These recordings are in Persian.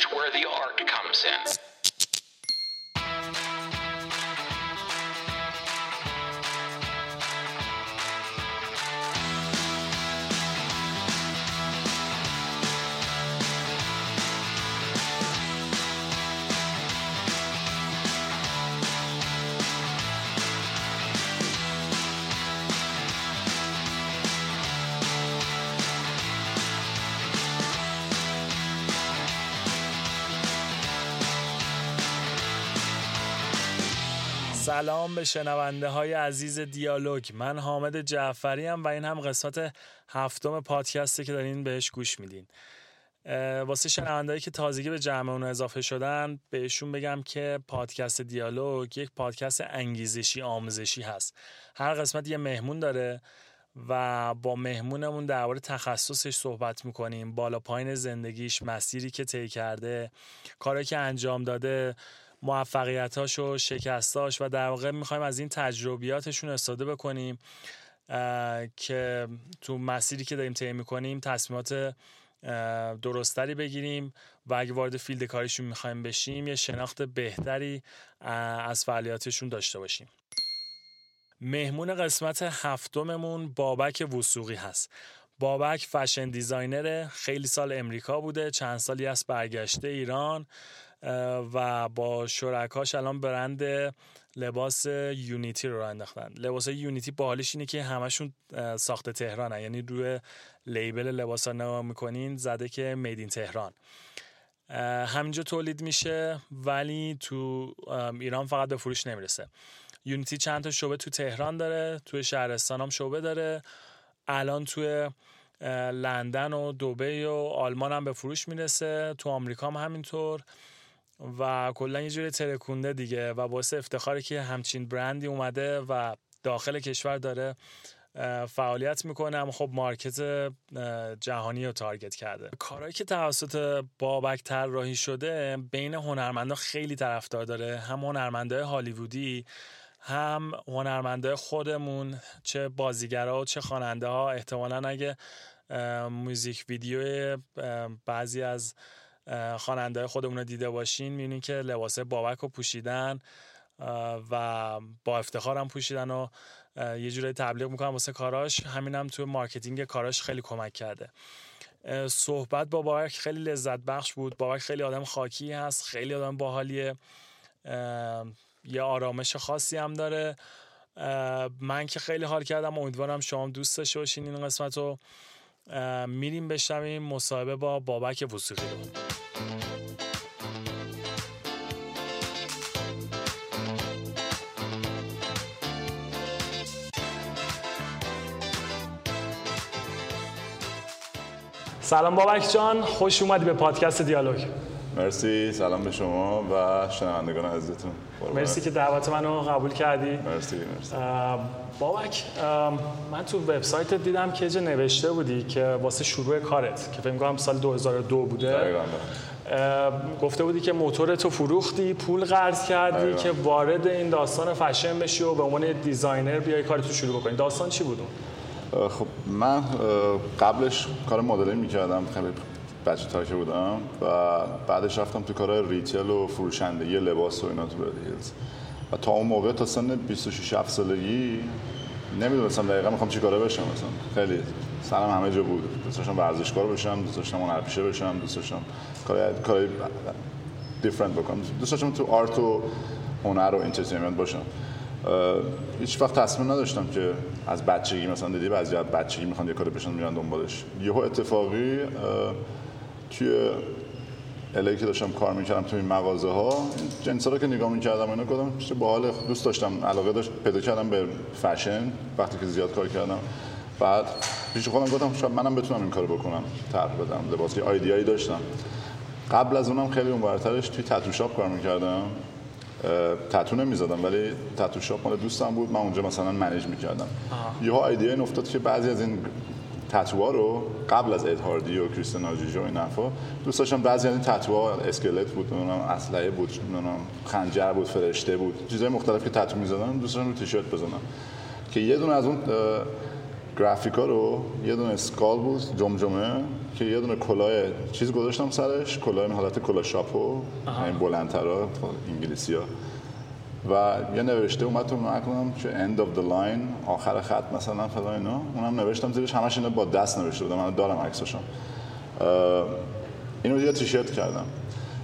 That's where the art comes in. سلام به شنونده های عزیز دیالوگ. من حامد جعفری و این هم قسمت هفتم پادکستی که دارین بهش گوش میدین. واسه شنونده که تازگی به جمع اون اضافه شدن بهشون بگم که پادکست دیالوگ یک پادکست انگیزشی آموزشی هست. هر قسمت یه مهمون داره و با مهمونمون درباره تخصصش صحبت می‌کنیم. بالا پایین زندگیش مسیری که طی کرده کاری که انجام داده موفقیتاش و شکستاش و در واقع می‌خوایم از این تجربیاتشون استفاده بکنیم که تو مسیری که داریم طی می‌کنیم تصمیمات درستری بگیریم و اگه وارد field کاریشون می‌خوایم بشیم یه شناخت بهتری از فعالیتشون داشته باشیم. مهمون قسمت هفتممون بابک وثوقی هست. بابک fashion designer ه خیلی سال امریکا بوده چند سالی هست برگشته ایران. و با شرکاش الان برند لباس یونیتی رو انداختن. لباس یونیتی باحالش اینه که همشون ساخت تهرانه یعنی روی لیبل لباس ها نگاه می‌کنین زده که میدین تهران. همینجا تولید میشه ولی تو ایران فقط به فروش نمی‌رسه. یونیتی چند تا شعبه تو تهران داره تو شهرستان هم شعبه داره. الان توی لندن و دوبی و آلمان هم به فروش می‌رسه تو آمریکا هم همینطور. و کلا یه جوری ترکونده دیگه و باعث افتخاری که همچین برندی اومده و داخل کشور داره فعالیت می‌کنه اما خب مارکت جهانی رو تارگت کرده. کارهایی که توسط بابک طراحی شده بین هنرمندا خیلی طرفدار داره. هم هنرمندای هالیوودی هم هنرمندای خودمون چه بازیگرا و چه خواننده ها احتمالا اگه موزیک ویدیو بعضی از خواننده‌های خودمون رو دیده باشین می‌بینین که لباس بابک رو پوشیدن و با افتخار هم پوشیدن و یه جوری تبلیغ می‌کنم واسه کاراش. همین هم توی marketing کاراش خیلی کمک کرده. صحبت با بابک خیلی لذت بخش بود. بابک خیلی آدم خاکی هست خیلی آدم باحالیه. یه آرامش خاصی هم داره. من که خیلی حال کردم امیدوارم شما دوست داشته باشین این قسمت رو. میریم بشنویم مصاحبه با بابک وسوقی رو. سلام بابک جان خوش اومدی به پادکست دیالوگ. مرسی سلام به شما و شنوندگان عزیزتون. مرسی که دعوت منو قبول کردی. مرسی مرسی. بابک من تو وبسایت دیدم که جا نوشته بودی که واسه شروع کارت که فکر کنم سال 2002 بوده. گفته بودی که موتورتو فروختی پول قرض کردی که وارد این داستان فشن بشی و به عنوان designer بیای کارتو شروع بکنی. داستان چی بود خب من قبلش کار مدلی می‌کردم خیلی بچه‌تر که بودم و بعدش رفتم تو کارهای retail و فروشندگی لباس و اینا تو Hills و تا اون موقع تا سن 26 7 سالگی نمی‌دونستم دقیقا می‌خوام چی کاره بشم مثلا. خیلی سرم همه جا بود. دوست داشتم ورزشکار بشم دوست داشتم هنرپیشه بشم دوست داشتم کار کار different بکنم. دوست داشتم تو art و هنر و entertainment باشم. هیچ وقت تصمیم نداشتم که از بچگی مثلا دیدی بعضی از بچگی می‌خوان یه کاری بشن میرن دنبالش. یهو اتفاقی توی الی که داشتم کار می‌کردم توی این مغازه ها جنسا رو که نگاه می‌کردم اینا گفتم چه باحال دوست داشتم علاقه داشت پیدا کردم به فشن وقتی که زیاد کار کردم. بعد پیش خودم گفتم شاید منم بتونم این کارو بکنم طرح بدم لباس ایدیایی داشتم. قبل از اونم خیلی اون برترش توی تتو شاپ کار می‌کردم. تتو نمی‌زدم ولی تتو شاپ مال دوستم بود. من اونجا مثلا منیج می‌کردم. یهو ایده این افتاد که بعضی از این تتوها رو قبل از ادهاردی و کریستین آجیجو و این حرفا دوست داشتم بعضی از این تتوها اسکلت بود نمی‌دونم اسلحه بود نمی‌دونم خنجر بود فرشته بود چیزای مختلف که تتو می‌زدم دوست داشتم رو تیشرت بزنم. که یه دونه از اون گرافیکا رو یه دونه اسکال بود جمجمه که یه دونه کلاه چیز گذاشتم سرش کلاه حالت کلاه شاپو این بلندترا انگلیسی ها و یه نوشته اومد تو کنم که end of the line آخر خط مثلا فلان اینا. اونم نوشتم زیرش همش اینا با دست نوشته بودم من دارم عکساشم اینو یه تیشرت کردم.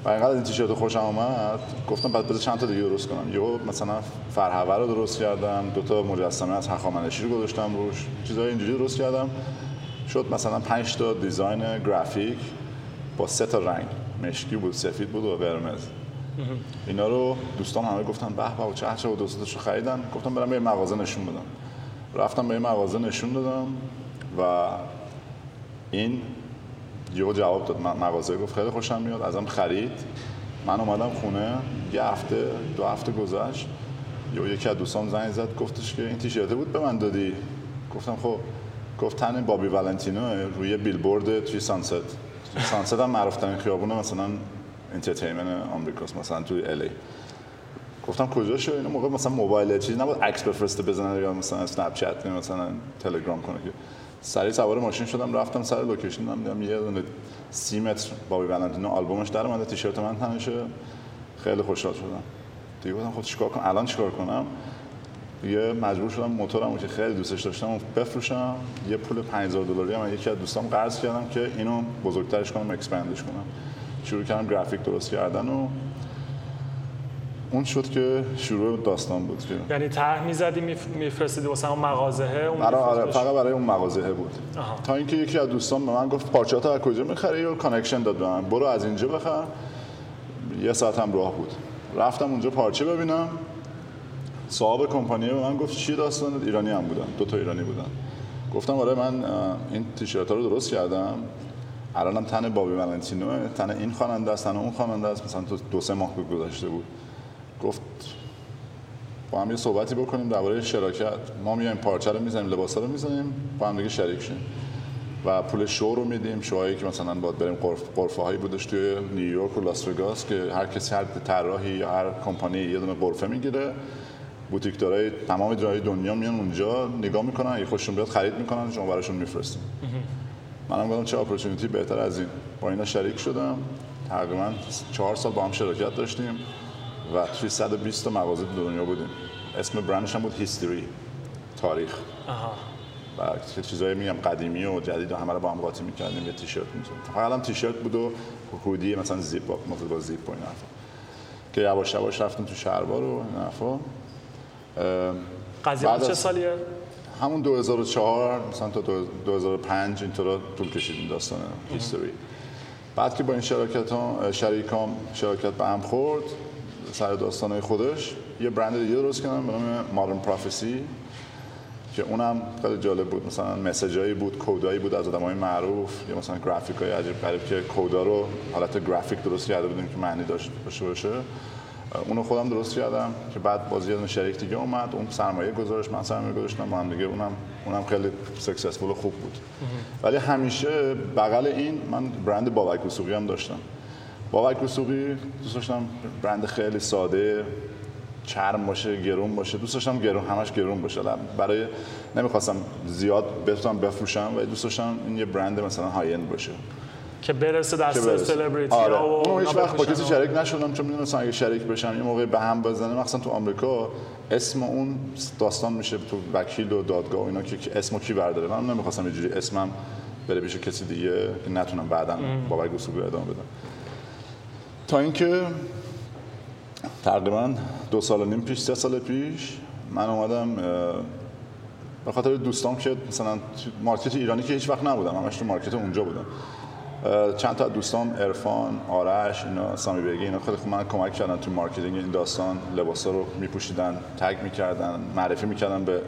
و اینقدر این تیشرت خوشم آمد گفتم بعد بذار چند تا دیگه درست کنم. یهو مثلا فرهوه رو درست کردم دو تا مجسمه از هخامنشی رو گذاشتم روش. چیزای اینجوری درست کردم. شد مثلا 5 تا دیزاین گرافیک با سه تا رنگ. مشکی بود سفید بود و قرمز. اینا رو دوستان همه گفتن به به چه چه و دوستاشو خریدن. گفتم برم به مغازه نشون بدم. رفتم به مغازه نشون دادم و این یهو جواب داد مغازه گفت خیلی خوشم میاد ازم خرید. من اومدم خونه یه هفته دو هفته گذشت. یهو یکی از دوستان زنگ زد گفتش که این تیشرت بود به من دادی؟ گفتم خب. گفت تن Bobby Valentino روی بیلبورد توی Sunset. Sunset هم معروف ترین خیابونه مثلا entertainment آمریکاست مثلا توی LA گفتم کجا شو اینو موقع مثلا موبایل چیزی نبود عکس بفرسته بزنه یا مثلا Snapchat مثلا تلگرام کنه که. سریع سوار ماشین شدم رفتم سر location دیدم یه دونه سی متر Bobby Valentino آلبومش در اومده تیشرت من تنشه. خیلی خوشحال شدم. دیگه گفتم خب چیکار کنم؟ الان چیکار کنم؟ یه مجبور شدم موتورم که خیلی دوستش داشتم بفروشم. یه پول 5000 دلاری هم یکی از دوستام قرض کردم که اینو بزرگترش کنم expand ش کنم. شروع کردم گرافیک درست کردن و اون شد که شروع داستان بود که یعنی طرح می‌زدی میفرستیدی واسه اون مغازه اون برای آره فقط برای اون مغازه بود. آها. تا اینکه یکی از دوستان به من گفت پارچه‌ها از کجا می‌خری و connection داد به من. برو از اینجا بخر. یه ساعت هم راه بود. رفتم اونجا پارچه ببینم. صاحب کمپانی به من گفت چی داستان ایرانی هم بودن؟ دو تا ایرانی بودن. گفتم آره من این تیشرت رو درست کردم. الانم تن Bobby Valentino تن این خواننده است تن اون خواننده است. مثلا تو دو سه ماه گذشته بود. گفت با هم یه صحبتی بکنیم درباره شراکت. ما میایم پارچه رو می‌زنیم لباسا رو می‌زنیم با هم دیگه شریک شیم. و پول شو رو میدیم شوهایی که مثلا باید بریم قرفه هایی بودش توی نیویورک و لاس وگاس که هر کسی هر طراحی یا هر کمپانی یه دونه قرفه می‌گیره. بوتیک دارای تمام جای دنیا میان اونجا نگاه می‌کنن اگه خوششون بیاد خرید می‌کنن شما براشون میفرستیم منم گفتم چه اپورتونتی بهتر از این. با اینا شریک شدم. تقریبا چهار سال با هم شراکت داشتیم. و توی 120 تا مغازه دنیا بودیم. اسم برندش هم بود هیستوری تاریخ. آها. و چیزایی میگم قدیمی و جدید و همه رو با هم قاطی می‌کردیم یه تیشرت می‌زدیم. فقط هم تیشرت بود و هودی مثلا زیپ مثلا با زیپ و این حرفا. که یواش یواش رفتیم تو شلوار و این حرفا. قضیه چه سالیه؟ همون 2004 مثلا تا 2005 اینطورا طول کشید این داستان هیستوری بعد که با این شراکت ها شریکام شراکت به هم خورد سر داستانهای خودش یه برند دیگه درست کردم به نام مادرن پروفسی که اونم خیلی جالب بود. مثلا مسیجایی بود کودایی بود از آدمای معروف یا مثلا گرافیک های عجیب غریب که کودا رو حالت گرافیک درست کرده بودیم که معنی داشت باشه باشه. اونو خودم درست کردم که بعد بازی یه شریک دیگه اومد اون سرمایه گذاشت من سرمایه گذاشتم با هم دیگه اونم اونم خیلی سکسسفول و خوب بود. ولی همیشه بغل این من برند بابک وسوقی هم داشتم. بابک وسوقی دوست داشتم. برند خیلی ساده چرم باشه گرون باشه. دوست داشتم گرون همش گرون باشه. برای نمی‌خواستم زیاد بتونم بفروشم و دوست داشتم این یه برند مثلا های باشه. که برسه دست سلبریتی آره. و اون هیچ وقت با کسی شریک نشدم چون می‌دونستم اگه شریک بشم یه موقع به هم بزنه. مثلا تو آمریکا اسم اون داستان میشه تو وکیل و دادگاه و اینا که اسمو کی برداره. من نمی‌خواستم اینجوری اسمم بره پیش کسی دیگه که نتونم بعدا بابک گوسوگو ادامه بدم. تا اینکه تقریبا دو سال و نیم پیش سه سال پیش من اومدم به خاطر دوستام که مثلا market ایرانی که هیچ وقت نبودم همش تو market اونجا بودم. چند تا دوستان عرفان آرش اینا سامی بیگی اینا خیلی من کمک کردن تو marketing این داستان. لباسا رو میپوشیدن tag می‌کردن معرفی می‌کردن به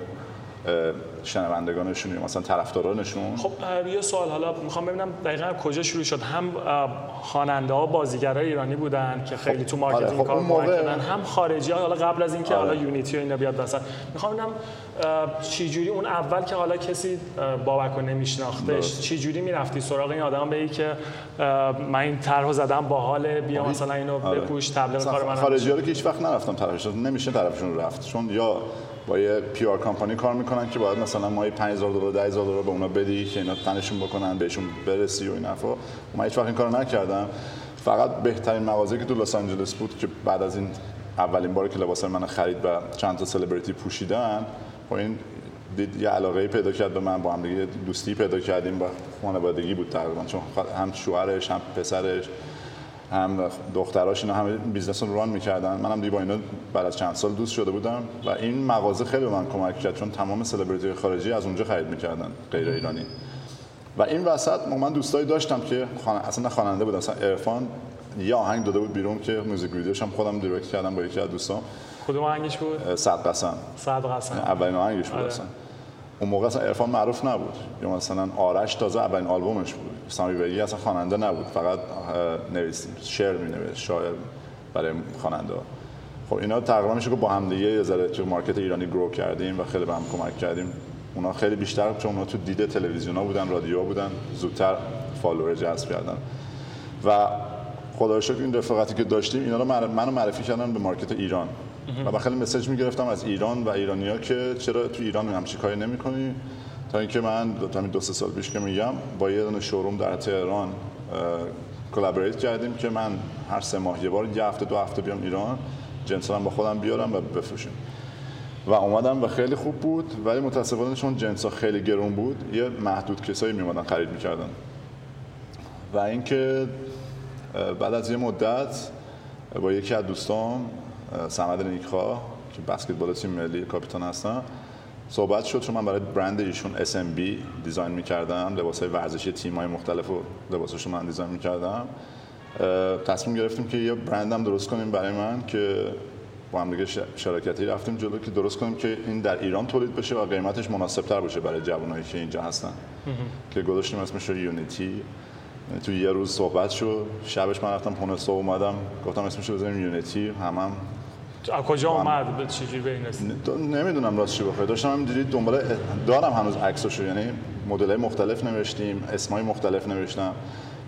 شنوندگانشون یا مثلا طرفدارانشون خب یه سوال. حالا می‌خوام ببینم دقیقا کجا شروع شد. هم خواننده ها بازیگرای ایرانی بودن که خیلی تو marketing آره خب کار موقع... کردن هم خارجی ها حالا قبل از اینکه آره. حالا Uniti و اینا بیاد وسط. می‌خوام ببینم چی جوری اون اول که حالا کسی بابک رو نمیشناختش چی جوری می‌رفتی سراغ این آدم؟ به که من این طرحو زدم باحال بیا آره. مثلا اینو آره. بپوش تبلیغ کار من خارجی ها رو که هیچ وقت نرفتم طرفشون نمیشه طرفشون رفت. چون یا با یه PR company کار می‌کنن که باید مثلا ما 5000 دلار 10000 دلار به اونا بدی که اینا تنشون بکنن بهشون برسی و این حرفا. من هیچ وقت این کارو نکردم. فقط بهترین مغازه که تو لس آنجلس بود که بعد از این اولین باری که لباس من خرید و چند تا سلبریتی پوشیدن با این دید یه علاقه پیدا کرد به من با هم دیگه دوستی پیدا کردیم و خانوادگی بود تقریبا چون هم شوهرش هم پسرش. هم دختراش اینا همه business رو run می‌کردن. منم دیگه با اینا بعد از چند سال دوست شده بودم و این مغازه خیلی به من کمک کرد چون تمام سلبریتی خارجی از اونجا خرید می‌کردن غیر ایرانی. و این وسط من دوستایی داشتم که خانه اصلا خواننده بودم مثلا ارفان یه آهنگ داده بود بیرون که موزیک ویدیوش هم خودم دایرکت کردم با یکی از دوستام. کدوم آهنگش بود؟ صد قسم. صد قسم. اولین آهنگش بود آره. اصلا. اون موقع اصلا عرفان معروف نبود. یا مثلا آرش تازه اولین آلبومش بود. سامی بگی اصلا خواننده نبود. فقط نویس شعر می نوشت شاعر برای خواننده. خب اینا تقریبا میشه که با هم دیگه یه ذره تو market ایرانی grow کردیم و خیلی به هم کمک کردیم. اونا خیلی بیشتر چون اونا تو دیده تلویزیون ها بودن رادیو بودن زودتر follower جذب کردن. و خدا این رفاقتی که داشتیم اینا رو منو معرفی کردن به market ایران. و خیلی message می‌گرفتم از ایران و ایرانیا که چرا تو ایران همچین کاری نمی‌کنی؟ تا اینکه من تا دو سه سال پیش که میگم با یه دونه showroom در تهران collaborate کردیم که من هر سه ماه یه بار یه هفته دو هفته بیام ایران جنس با خودم بیارم و بفروشیم. و اومدم و خیلی خوب بود ولی متاسفانه چون جنس ها خیلی گرون بود یه محدود کسایی میومدن خرید می‌کردن. و اینکه بعد از یه مدت با یکی از دوستام سمد نیکخواه که بسکتبال تیم ملی کاپیتان هستن. صحبت شد چون من برای برند ایشون SMB دیزاین می‌کردم لباس های ورزشی تیم های مختلف و من دیزاین می‌کردم. تصمیم گرفتیم که یه برندم درست کنیم برای من که با هم دیگه شراکتی رفتیم جلو که درست کنیم که این در ایران تولید بشه و قیمتش مناسب تر باشه برای جوانایی که اینجا هستن. که گذاشتیم اسمش رو یونیتی تو یه روز صحبت شد شبش من رفتم صبح اومدم گفتم اسمش رو بزنیم یونیتی هم هم از کجا اومد؟ به این رسید؟ نمی‌دونم راست چی بخوره داشتم همینجوری دنبال دارم هنوز عکساشو یعنی مدل مختلف نوشتیم اسمای مختلف نوشتم.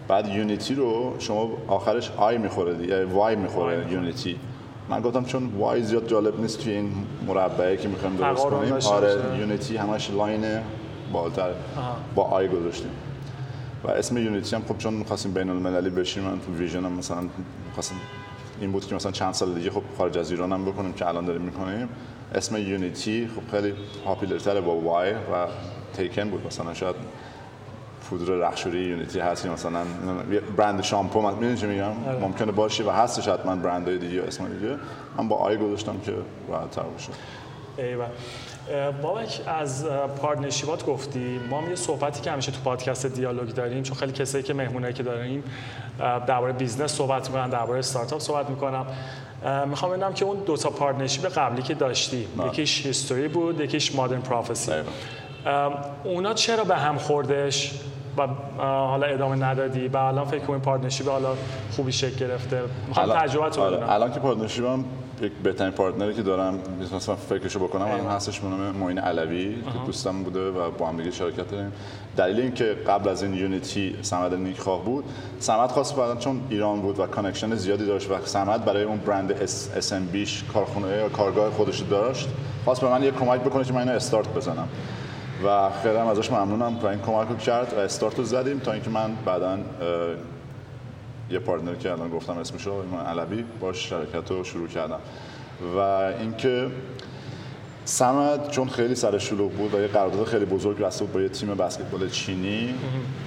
بعد Unity رو شما آخرش I می‌خوره دیگه Y می‌خوره Unity من گفتم چون Y زیاد جالب نیست توی این مربعی که می‌خوایم درست کنیم. آره Uniti همش line بالتر با I گذاشتیم. و اسم Uniti هم خب چون می‌خواستیم بین المللی بشیم من تو vision م مثلا می‌خواستم این بود که مثلا چند سال دیگه خب خارج از ایران هم بکنیم که الان داریم می‌کنیم. اسم Unity خب خیلی popular تر با Y و taken بود. مثلا شاید پودر رخشوری Unity هست مثلا برند شامپو من می‌دونی چی میگم؟ آره. ممکنه باشه و هستش حتما برندهای دیگه اسم دیگه. من با I گذاشتم که راحت تر باشه. ایول. بابک از partnership ات گفتی. ما هم یه صحبتی که همیشه تو پادکست دیالوگ داریم چون خیلی کسایی که مهمونه که داریم درباره business صحبت می‌کنن درباره استارتاپ صحبت می‌کنم. می‌خوام ببینم که اون دو تا partnership قبلی که داشتی نه. یکیش History بود یکیش Modern Prophecy اونا چرا به هم خوردش و حالا ادامه ندادی؟ و الان فکر کنم partnership حالا خوبی شکل گرفته؟ می‌خوام تجربه تو آره. الان که partnership م یک بهترین partner ی که دارم مثلا فکرشو بکنم هم هستش به نام معین علوی که دوستم بوده و با هم دیگه شرکت داریم. دلیل اینکه قبل از این Unity سمد نیک خواه بود سمد خواست بعدا چون ایران بود و connection زیادی داشت و سمد برای اون برند اس ام بیش کارخونه یا کارگاه خودش داشت خواست به من یه کمک بکنه که من اینو استارت بزنم. و خیلی هم ازش ممنونم و این کمک رو کرد و استارت رو زدیم تا اینکه من بعدا یه partner که الان گفتم اسمش رو ایمان علوی باش شرکت رو شروع کردم. و اینکه سمد چون خیلی سر شلوغ بود و یه قرارداد خیلی بزرگ بسته بود با یه تیم بسکتبال چینی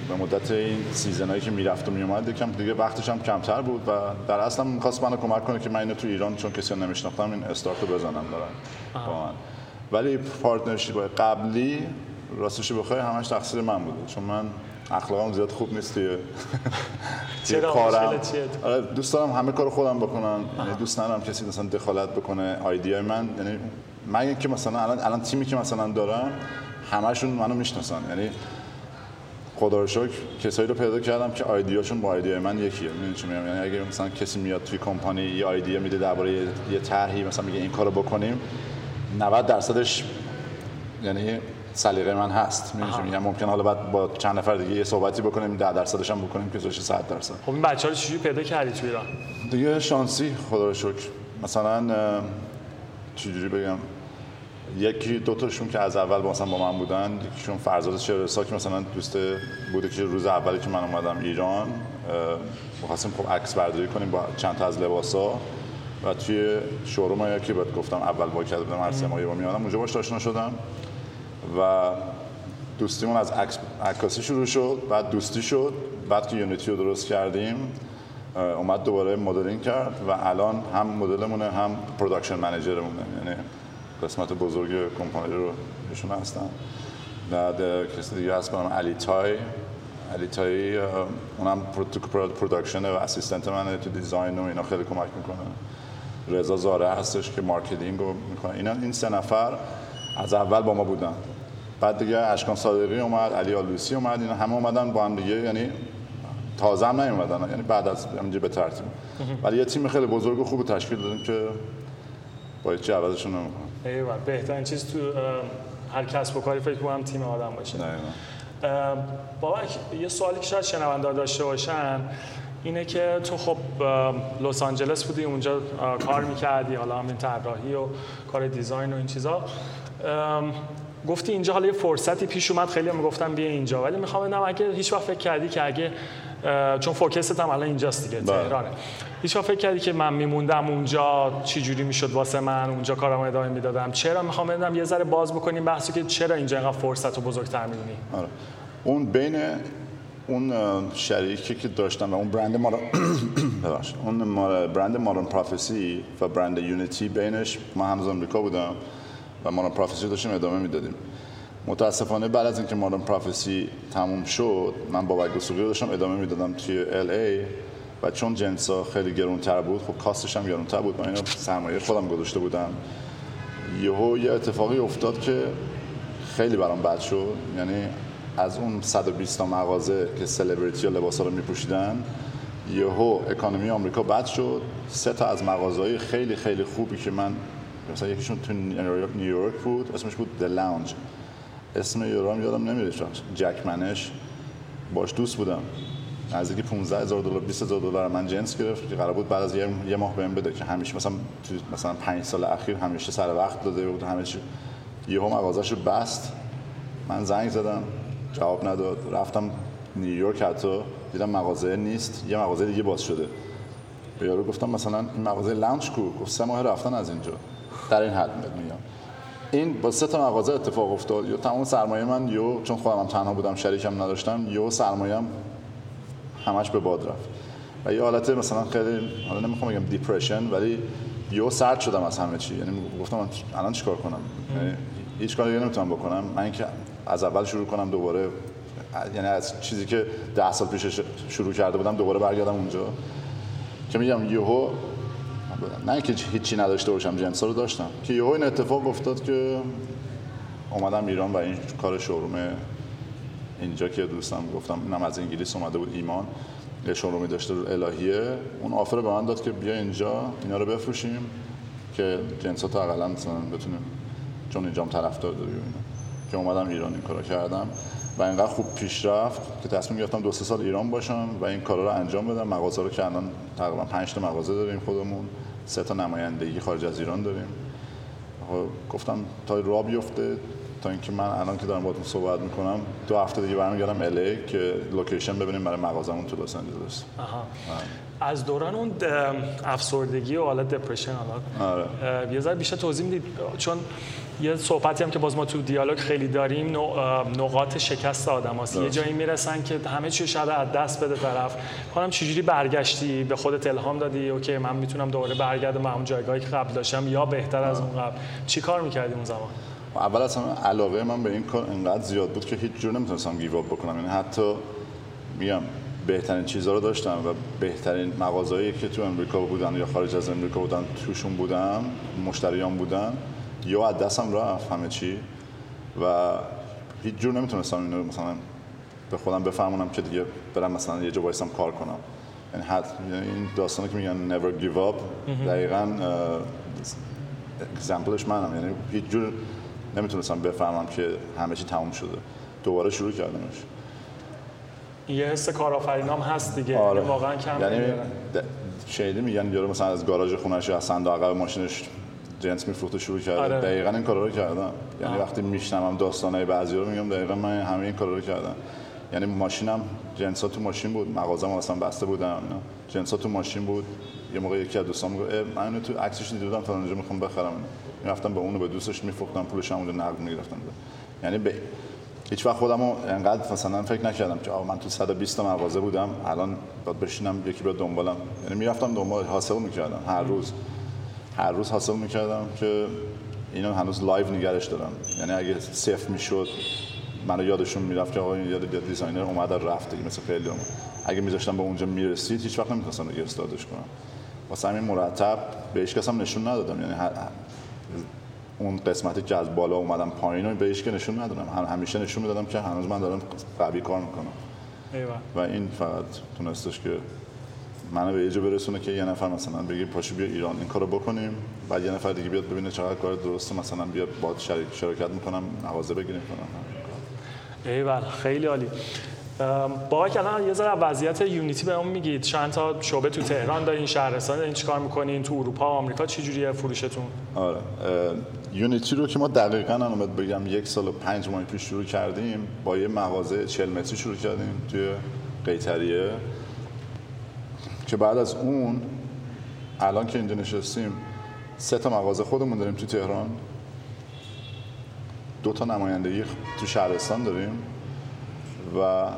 به مدت این season نایی که می‌رفت و میومد یکم دیگه وقتش هم کمتر بود و در اصل هم می‌خواست منو کمک کنه که من اینو تو ایران چون کسی نمیشناختم این استارت رو بزنم دارن با من. ولی partnership قبلی راستش بخوای همش تقصیر من بوده. چون من اخلاقم زیاد خوب نیست توی کارم. آره دوست دارم همه کار خودم بکنم. یعنی دوست ندارم کسی مثلا دخالت بکنه idea ی من. یعنی من که مثلا الان الان تیمی که مثلا دارم همشون منو می‌شناسن. یعنی خدا رو شکر کسایی رو پیدا کردم که آیدیاشون با آیدیای من یکیه. می‌دونی چی میگم؟ یعنی اگه مثلا کسی میاد توی کمپانی یه آیدیا میده درباره یه طرحی مثلا میگه این کارو بکنیم 90 درصدش یعنی سلیقه من هست. می‌دونی میگم؟ ممکن حالا بعد با چند نفر دیگه یه صحبتی بکنیم 10 درصدش هم بکنیم که بشه 100 درصد. خب این بچه‌ها رو چجوری پیدا کردی تو ایران؟ دیگه شانسی خدا رو شکر. مثلا چجوری بگم؟ یکی دو تاشون که از اول مثلا با من بودن یکیشون فرزاد شهرسا که مثلا دوست بوده که روز اولی که من اومدم ایران می‌خواستیم خب عکس برداری کنیم با چند تا از لباسا. و توی شوروم که بهت گفتم اول با کرده بودم هر سه ماهی با میادم اونجا باش آشنا شدم. و دوستیمون از عکاسی شروع شد بعد دوستی شد بعد که Unity رو درست کردیم اومد دوباره مدلینگ کرد و الان هم مدلمونه هم production manager مونه یعنی قسمت بزرگ کمپانی رو ایشون هستن. بعد کسی دیگه هست به نام علی تای. علی تایی اونم production و assistant منه تو design و اینا خیلی کمک می‌کنه. رضا زاره هستش که marketing رو می‌کنه. اینا این سه نفر از اول با ما بودن. بعد دیگه اشکان صادقی اومد علی آلوسی اومد اینا همه اومدن با هم دیگه یعنی تازه هم نیومدن یعنی بعد از همینجا به ترتیب. ولی یه تیم خیلی بزرگ و خوب تشکیل دادیم که با چی عوضشون نمی‌کنم ایوه بهترین چیز تو هر کسب و کاری فکر کنم تیم آدم باشه. اه، بابک یه سوالی که شاید شنونده داشته باشن اینه که تو خب لس آنجلس بودی اونجا کار می‌کردی حالا همین طراحی و کار دیزاین و این چیزا. گفتی اینجا حالا یه فرصتی پیش اومد خیلی هم می‌گفتن بیا اینجا. ولی می‌خوام بدونم اگه هیچ وقت فکر کردی که اگه چون فوکست هم الان اینجاست دیگه بله. تهرانه. هیچ وقت فکر کردی که من میموندم اونجا چی جوری می‌شد واسه من اونجا کارم ادامه می‌دادم؟ چرا؟ می‌خوام بدونم یه ذره باز بکنیم بحثی که چرا اینجا اینقدر فرصت رو بزرگتر می‌دونی؟ آره. اون بین اون شریکی که داشتم و اون برند ما اون برند مارن پروفسی و برند یونیتی بینش ما هنوز آمریکا بودم. و مارن پروفسی داشتیم ادامه می‌دادیم. متاسفانه بعد از اینکه مارن پروفسی تموم شد من با وگوسوقی رو داشتم ادامه می‌دادم توی ال ای و چون جنسا خیلی گرونتر بود خب کاستش هم گرونتر بود من اینو سرمایه خودم گذاشته بودم. یهو یه اتفاقی افتاد که خیلی برام بد شد. یعنی از اون 120 تا مغازه که سلبریتی لباس رو میپوشیدن یهو اکانومی آمریکا بد شد. سه تا از مغازه‌های خیلی خیلی خوبی که من مثلا یکیشون تو نیویورک بود اسمش بود د لاونج اسم یورام یادم نمیره جک منش باش دوست بودم. نزدیک 15 هزار دلار 20 هزار دلار من جنس گرفت که قرار بود بعد از یه ماه بهم بده که همیشه مثلا تو مثلا 5 سال اخیر همیشه سر وقت داده بود همه چی. یهو مغازش رو بست. من زنگ زدم جواب نداد. رفتم نیویورک حتی. دیدم مغازه نیست یه مغازه دیگه باز شده. به یارو گفتم مثلا این مغازه لانچ کو؟ گفت سه ماه رفتن از اینجا. در این حد میگم. این با سه تا مغازه اتفاق افتاد. یا تمام سرمایه من یو چون خودم تنها بودم شریکم نداشتم یو سرمایه‌ام همش به باد رفت. و یه حالت مثلا خیلی حالا نمی‌خوام بگم دیپرشن ولی یو سرد شدم از همه چی. یعنی گفتم الان چیکار کنم؟ یعنی هیچ کاری نمی‌تونم بکنم. من اینکه از اول شروع کنم دوباره یعنی از چیزی که ده سال پیش شروع کرده بودم دوباره برگردم اونجا. که میگم یهو نه اینکه هیچی نداشته باشم جنسا رو داشتم. که یهو این اتفاق افتاد که اومدم ایران و این کار شوروم اینجا که دوستم گفتم اینم از انگلیس اومده بود ایمان. یه شورومی داشته الهیه. اون آفر به من داد که بیا اینجا اینا رو بفروشیم که جنسات اقلا بتونیم چون اینجام طرفدار داری اینا. که اومدم ایران این کارا کردم. و اینقدر خوب پیش رفت که تصمیم گرفتم دو سه سال ایران باشم و این کارا رو انجام بدم. مغازه رو که الان تقریبا 5 تا مغازه داریم خودمون. سه تا نمایندگی خارج از ایران داریم. گفتم تا راه بیفته تا اینکه من الان که دارم باهاتون صحبت می‌کنم دو هفته دیگه برمیگردم الی که لوکیشن ببینیم برای مغازمون تو لس آنجلس. آها. از دوران اون افسردگی و حالا دپرشن حالا. آره. یه ذره بیشتر توضیح می‌دید؟ چون یه صحبتی هم که باز ما تو دیالوگ خیلی داریم نقاط شکست آدم هست. یه جایی می‌رسن که همه چی شاید از دست بده طرف. کنم چجوری برگشتی؟ به خودت الهام دادی؟ اوکی من می‌تونم دوباره برگردم به همون جایگاهی که قبل داشتم یا بهتر از اون قبل؟ چی کار می‌کردی اون زمان؟ اول همه علاقه من به این کار انقدر زیاد بود که هیچ جور نمی‌تونستم گیو بکنم. یعنی حتی میگم بهترین چیزها رو داشتم و بهترین مغازهایی که تو امریکا بودن یا خارج از امریکا بودن توشون بودم مشتریان بودن. یا از دستم رفت همه چی و هیچ جور نمی‌تونستم اینو مثلا به خودم بفهمونم که دیگه برم مثلا یه جا وایسم کار کنم. یعنی حد یعنی این داستانی که میگن never give up دقیقاً اگزمپلش منم. یعنی هیچ جور نمی‌تونستم بفهمم که همه چی تموم شده. دوباره شروع کردمش. یه حس کارآفرینام هست دیگه. آره. واقعا کم یعنی شیلی میگن یارو مثلا از گاراژ خونش یا از صندوق عقب ماشینش جنس میفروخت و شروع کرده آره. دقیقا این کارا رو کردم. یعنی آه. وقتی میشنوم داستانای بعضی رو میگم دقیقا من همه این کارا رو کردم. یعنی ماشینم جنس ها تو ماشین بود. مغازم اصلا بسته بودم. جنس ها تو ماشین بود. یه موقع یکی از دوستان می‌گفت اه، من اینو تو عکسش دیده بودم فلان می‌خوام بخرم. می‌رفتم به اونو به دوستش میفروختم. پولش هم اونجا نقد می‌گرفتم. یعنی به هیچ وقت خودم رو انقدر مثلا فکر نکردم که آقا من تو 120 تا مغازه بودم. الان باید بشینم یکی بیاد دنبالم. یعنی می‌رفتم دنبال حاصل می‌کردم هر روز. هر روز حاصل می‌کردم که اینو هنوز لایو نگرش دارم. یعنی اگه صفر می‌شد منو یادشون می‌رفت که آقا این یاد دیزاینر اومد رفت دیگه مثل خیلی هم. اگه میذاشتم به اونجا می‌رسید هیچ وقت نمی‌تونستم دیگه استادش کنم. واسه همین مرتب به هیچ کس هم نشون ندادم. یعنی هر اون قسمتی که از بالا اومدم پایین رو به هیچ که نشون ندادم. هم همیشه نشون می‌دادم که هنوز من دارم قوی کار می‌کنم. ایوه. و این فقط تونستش که منو به یه جا برسونه که یه نفر مثلا بگی پاشو بیا ایران این کارو بکنیم. بعد یه نفر دیگه بیاد ببینه چقدر کار درسته مثلا بیاد با شریک شرکت می‌کنم مغازه بگیریم کنم ایول خیلی عالی. بابک الان یه ذره وضعیت یونیتی به اون میگید. چند تا شعبه تو تهران دارین شهرستان دارین چیکار می‌کنین؟ تو اروپا و آمریکا چه جوریه فروشتون؟ آره. یونیتی رو که ما دقیقا الان باید بگم یک سال و پنج ماه پیش شروع کردیم با یه مغازه 40 متری شروع کردیم توی قیتریه. که بعد از اون الان که اینجا نشستیم سه تا مغازه خودمون داریم تو تهران. دو تا نمایندگی تو شهرستان داریم و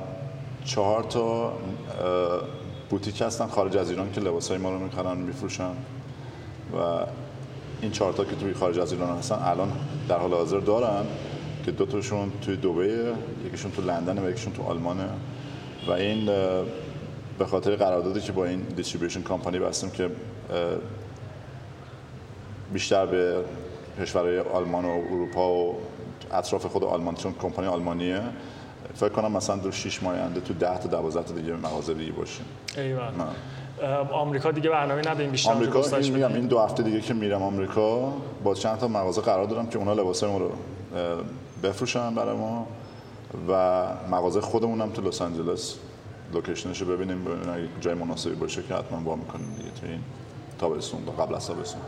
چهار تا بوتیک هستن خارج از ایران که لباسای ما رو می‌خرن میفروشن و این چهار تا که توی خارج از ایران هستن الان در حال حاضر دارن که دو تاشون توی دبی یکیشون تو لندن و یکیشون تو آلمانه. و این به خاطر قراردادی که با این دیستریبیوشن کامپانی بستیم که بیشتر به کشورهای آلمان و اروپا و اطراف خود آلمان چون کمپانی آلمانیه فکر کنم مثلا دو 6 ماه آینده تو 10 تا 12 تا دیگه مغازه دیگه باشیم. ام، آمریکا دیگه برنامه ندارین بیشتر آمریکا این میگم؟ این دو هفته دیگه که میرم آمریکا با چند تا مغازه قرار دارم که اونا لباسای ما رو بفروشن برای ما و مغازه خودمونم تو لس آنجلس لوکیشنش رو ببینیم ببینیم جای مناسبی باشه که حتما با می‌کنیم دیگه تو این تابستون قبل از تابستون.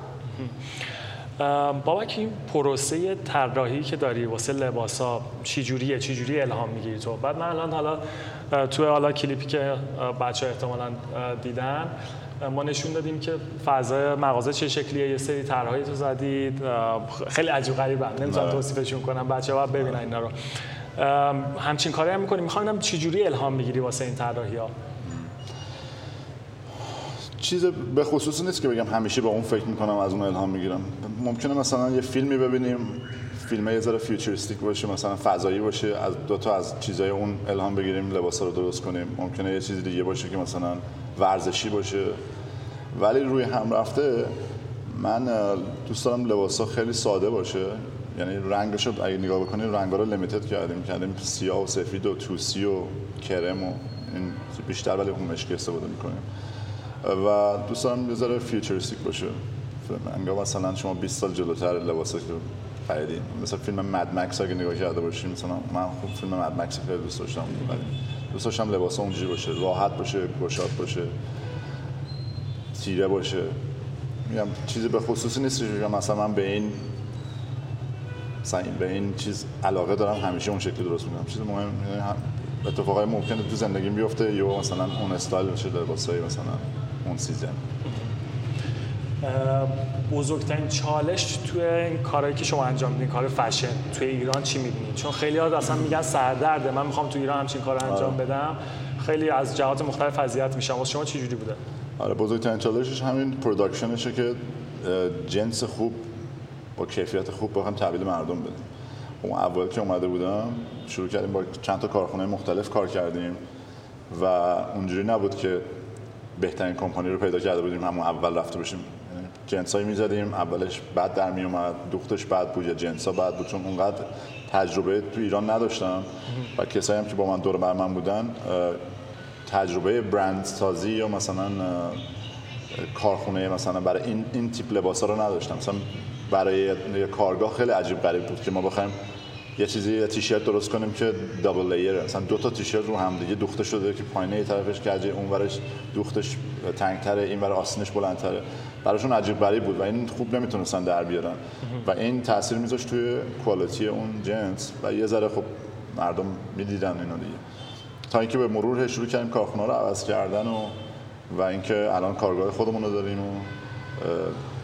بابک این پروسه طراحی که داری واسه لباسا چی جوریه؟ چی جوری الهام می‌گیری تو. بعد من الان حالا توی حالا کلیپی که بچه احتمالاً اه، دیدن ما نشون دادیم که فضای مغازه چه شکلیه. یه سری طرحهایی تو زدید. خیلی عجیب غریبن نمی‌تونم آره. توصیفشون کنم. بچه ها ببینن اینا رو. همچین کاری هم می‌کنیم می‌خوام ببینم چی جوری الهام می‌گیری واسه این طراحی ها چیز به خصوصی نیست که بگم همیشه به اون فکر می‌کنم از اون الهام می‌گیرم. ممکنه مثلا یه فیلمی ببینیم فیلم یه ذره futuristic باشه مثلا فضایی باشه از دو تا از چیزای اون الهام بگیریم لباسا رو درست کنیم. ممکنه یه چیز دیگه باشه که مثلا ورزشی باشه. ولی روی هم رفته من دوست دارم لباسا خیلی ساده باشه. یعنی رنگش رو اگه نگاه بکنید رنگا رو limited کردیم. کردیم سیاه و سفید و توسی و کرم و این بیشتر ولی اون مشکی استفاده می‌کنیم. و دوست دارم یه ذره فیوچریستیک باشه. انگار مثلا شما 20 سال جلوتر لباس که خریدین مثل فیلم مد مکس اگه نگاه کرده باشین مثلا من خوب فیلم مد مکس خیلی دوست داشتم. ولی دوست داشتم لباس اونجوری باشه راحت باشه گشاد باشه تیره باشه. میگم چیزی به خصوصی نیست که مثلا من به این مثلا این- به این چیز علاقه دارم همیشه اون شکلی درست می‌کنم. چیز مهم هم- اتفاقای ممکنه تو زندگی بیفته یا مثلا اون استایل بشه لباسای مثلا اون season. بزرگترین چالش توی این کارهایی که شما انجام میدین کار فشن توی ایران چی می‌بینید چون خیلی ها اصلا میگن سردرده من می‌خوام تو ایران همچین کار رو انجام بدم. خیلی از جهات مختلف اذیت میشم. واسه شما چی جوری بوده؟ آره بزرگترین چالشش همین production شه که جنس خوب با کیفیت خوب بخوام تحویل مردم بدیم اون اول که اومده بودم شروع کردیم با چند تا کارخونه مختلف کار کردیم و اونجوری نبود که بهترین کمپانی رو پیدا کرده بودیم همون اول رفته باشیم. جنسایی می‌زدیم اولش بد در می اومد دوختش بد بود یا جنسا بد بود چون اونقدر تجربه تو ایران نداشتم. و کسایی هم که با من دور بر من بودن تجربه برند سازی یا مثلا کارخونه مثلا برای این این تیپ لباسا رو نداشتم. مثلا برای یه کارگاه خیلی عجیب غریب بود که ما بخوایم یه چیزی یه تیشرت درست کنیم که دابل لیره مثلا دو تا تیشرت رو هم دیگه دوخته شده که پایینه یه طرفش کجه اون ورش دوختش تنگتره این ور آستینش بلندتره. براشون عجیب غریب بود و این خوب نمی‌تونستن در بیارن. و این تاثیر میذاشت توی کوالیتی اون جنس و یه ذره خب مردم می‌دیدن اینو دیگه. تا اینکه به مرور شروع کردیم کارخونه رو عوض کردن و و اینکه الان کارگاه خودمون رو داریم و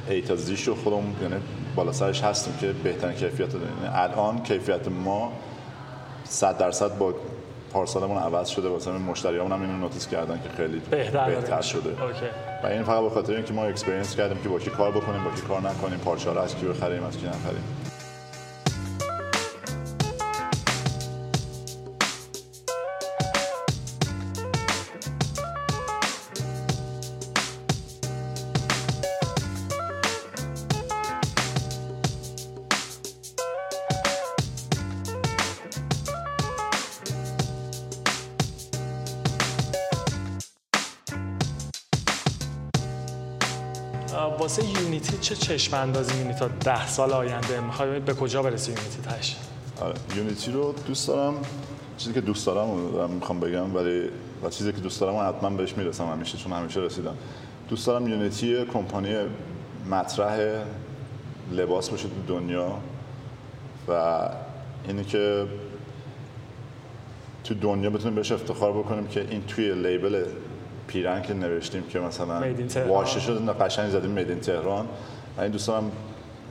A تا Z ش رو خودمون یعنی بالا سرش هستیم که بهترین کیفیت رو داریم. یعنی الان کیفیت ما 100 درصد با پارسالمون عوض شده واسه همین مشتریامون هم اینو notice کردن که خیلی بهتر, بهتر شده. okay. و این فقط به خاطر اینکه ما experience کردیم که با کی کار بکنیم با کی کار نکنیم پارچه رو از کی بخریم از کی نخریم. چه چشم اندازی می‌بینی تا ده سال آینده؟ می‌خوای به کجا برسی یونیتی تاش آره یونیتی رو دوست دارم. چیزی که دوست دارم رو دارم می‌خوام بگم ولی و چیزی که دوست دارم حتما بهش می‌رسم همیشه چون همیشه رسیدم. دوست دارم یونیتی کمپانی مطرح لباس باشه تو دنیا و اینی که تو دنیا بتونیم بهش افتخار بکنیم که این توی لیبل پیرن که نوشتیم که مثلا واشه شده قشنگ زدیم میدین تهران. این دوستانم